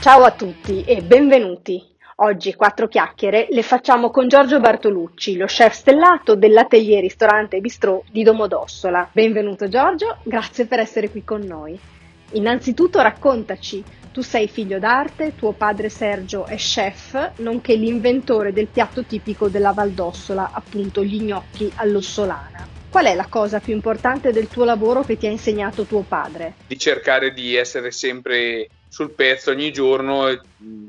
Ciao a tutti e benvenuti. Oggi quattro chiacchiere le facciamo con Giorgio Bartolucci, lo chef stellato dell'atelier ristorante e bistrò di Domodossola. Benvenuto Giorgio, grazie per essere qui con noi. Innanzitutto raccontaci, tu sei figlio d'arte, tuo padre Sergio è chef, nonché l'inventore del piatto tipico della Valdossola, appunto gli gnocchi all'ossolana. Qual è la cosa più importante del tuo lavoro che ti ha insegnato tuo padre? Di cercare di essere sempre sul pezzo ogni giorno,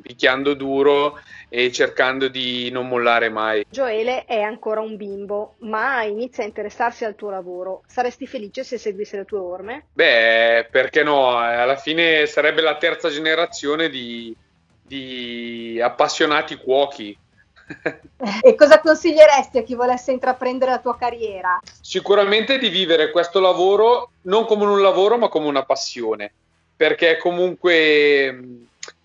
picchiando duro e cercando di non mollare mai. Gioele è ancora un bimbo, ma inizia a interessarsi al tuo lavoro. Saresti felice se seguisse le tue orme? Beh, perché no? Alla fine sarebbe la terza generazione di, di appassionati cuochi. e cosa consiglieresti a chi volesse intraprendere la tua carriera? Sicuramente di vivere questo lavoro non come un lavoro, ma come una passione perché comunque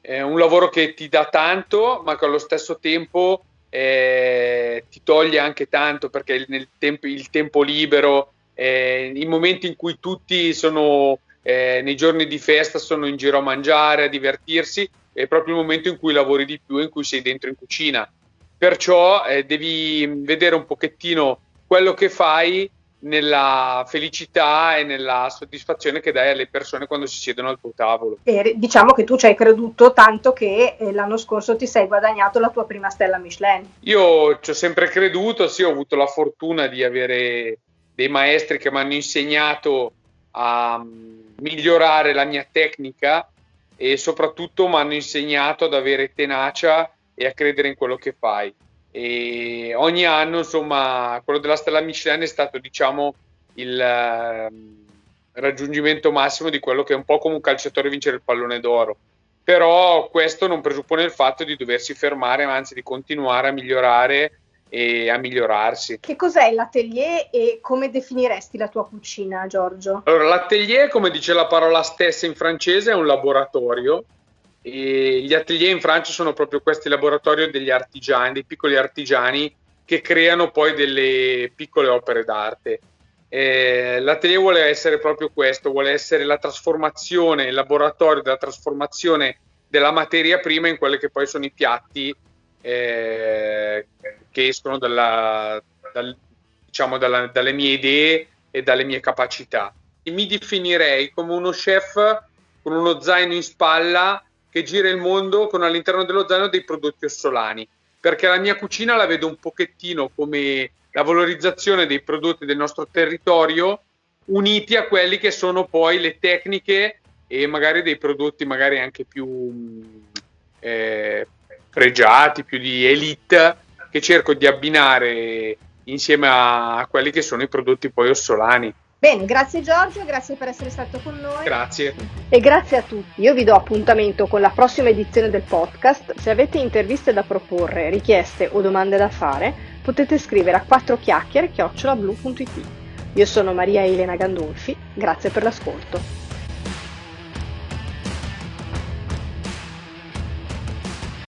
è un lavoro che ti dà tanto, ma che allo stesso tempo eh, ti toglie anche tanto perché nel tempo, il tempo libero, eh, i momenti in cui tutti sono eh, nei giorni di festa, sono in giro a mangiare, a divertirsi, è proprio il momento in cui lavori di più, in cui sei dentro in cucina. Perciò eh, devi vedere un pochettino quello che fai nella felicità e nella soddisfazione che dai alle persone quando si siedono al tuo tavolo. E diciamo che tu ci hai creduto tanto che eh, l'anno scorso ti sei guadagnato la tua prima stella Michelin. Io ci ho sempre creduto, sì, ho avuto la fortuna di avere dei maestri che mi hanno insegnato a mm, migliorare la mia tecnica e soprattutto mi hanno insegnato ad avere tenacia e a credere in quello che fai e ogni anno insomma quello della stella Michelin è stato diciamo il eh, raggiungimento massimo di quello che è un po' come un calciatore vincere il pallone d'oro però questo non presuppone il fatto di doversi fermare ma anzi di continuare a migliorare e a migliorarsi. Che cos'è l'atelier e come definiresti la tua cucina, Giorgio? Allora, l'atelier, come dice la parola stessa in francese, è un laboratorio e gli atelier in Francia sono proprio questi laboratori degli artigiani, dei piccoli artigiani che creano poi delle piccole opere d'arte. Eh, l'atelier vuole essere proprio questo, vuole essere la trasformazione, il laboratorio della trasformazione della materia prima in quelli che poi sono i piatti eh, che escono dalla, dal, diciamo dalla, dalle mie idee e dalle mie capacità. E mi definirei come uno chef con uno zaino in spalla che gira il mondo con all'interno dello zaino dei prodotti ossolani, perché la mia cucina la vedo un pochettino come la valorizzazione dei prodotti del nostro territorio uniti a quelli che sono poi le tecniche e magari dei prodotti magari anche più eh, pregiati, più di elite che cerco di abbinare insieme a quelli che sono i prodotti poi ossolani. Bene, grazie Giorgio, grazie per essere stato con noi. Grazie. E grazie a tutti. Io vi do appuntamento con la prossima edizione del podcast. Se avete interviste da proporre, richieste o domande da fare, potete scrivere a 4 chiacchiere chiocciolablu.it. Io sono Maria Elena Gandolfi, grazie per l'ascolto.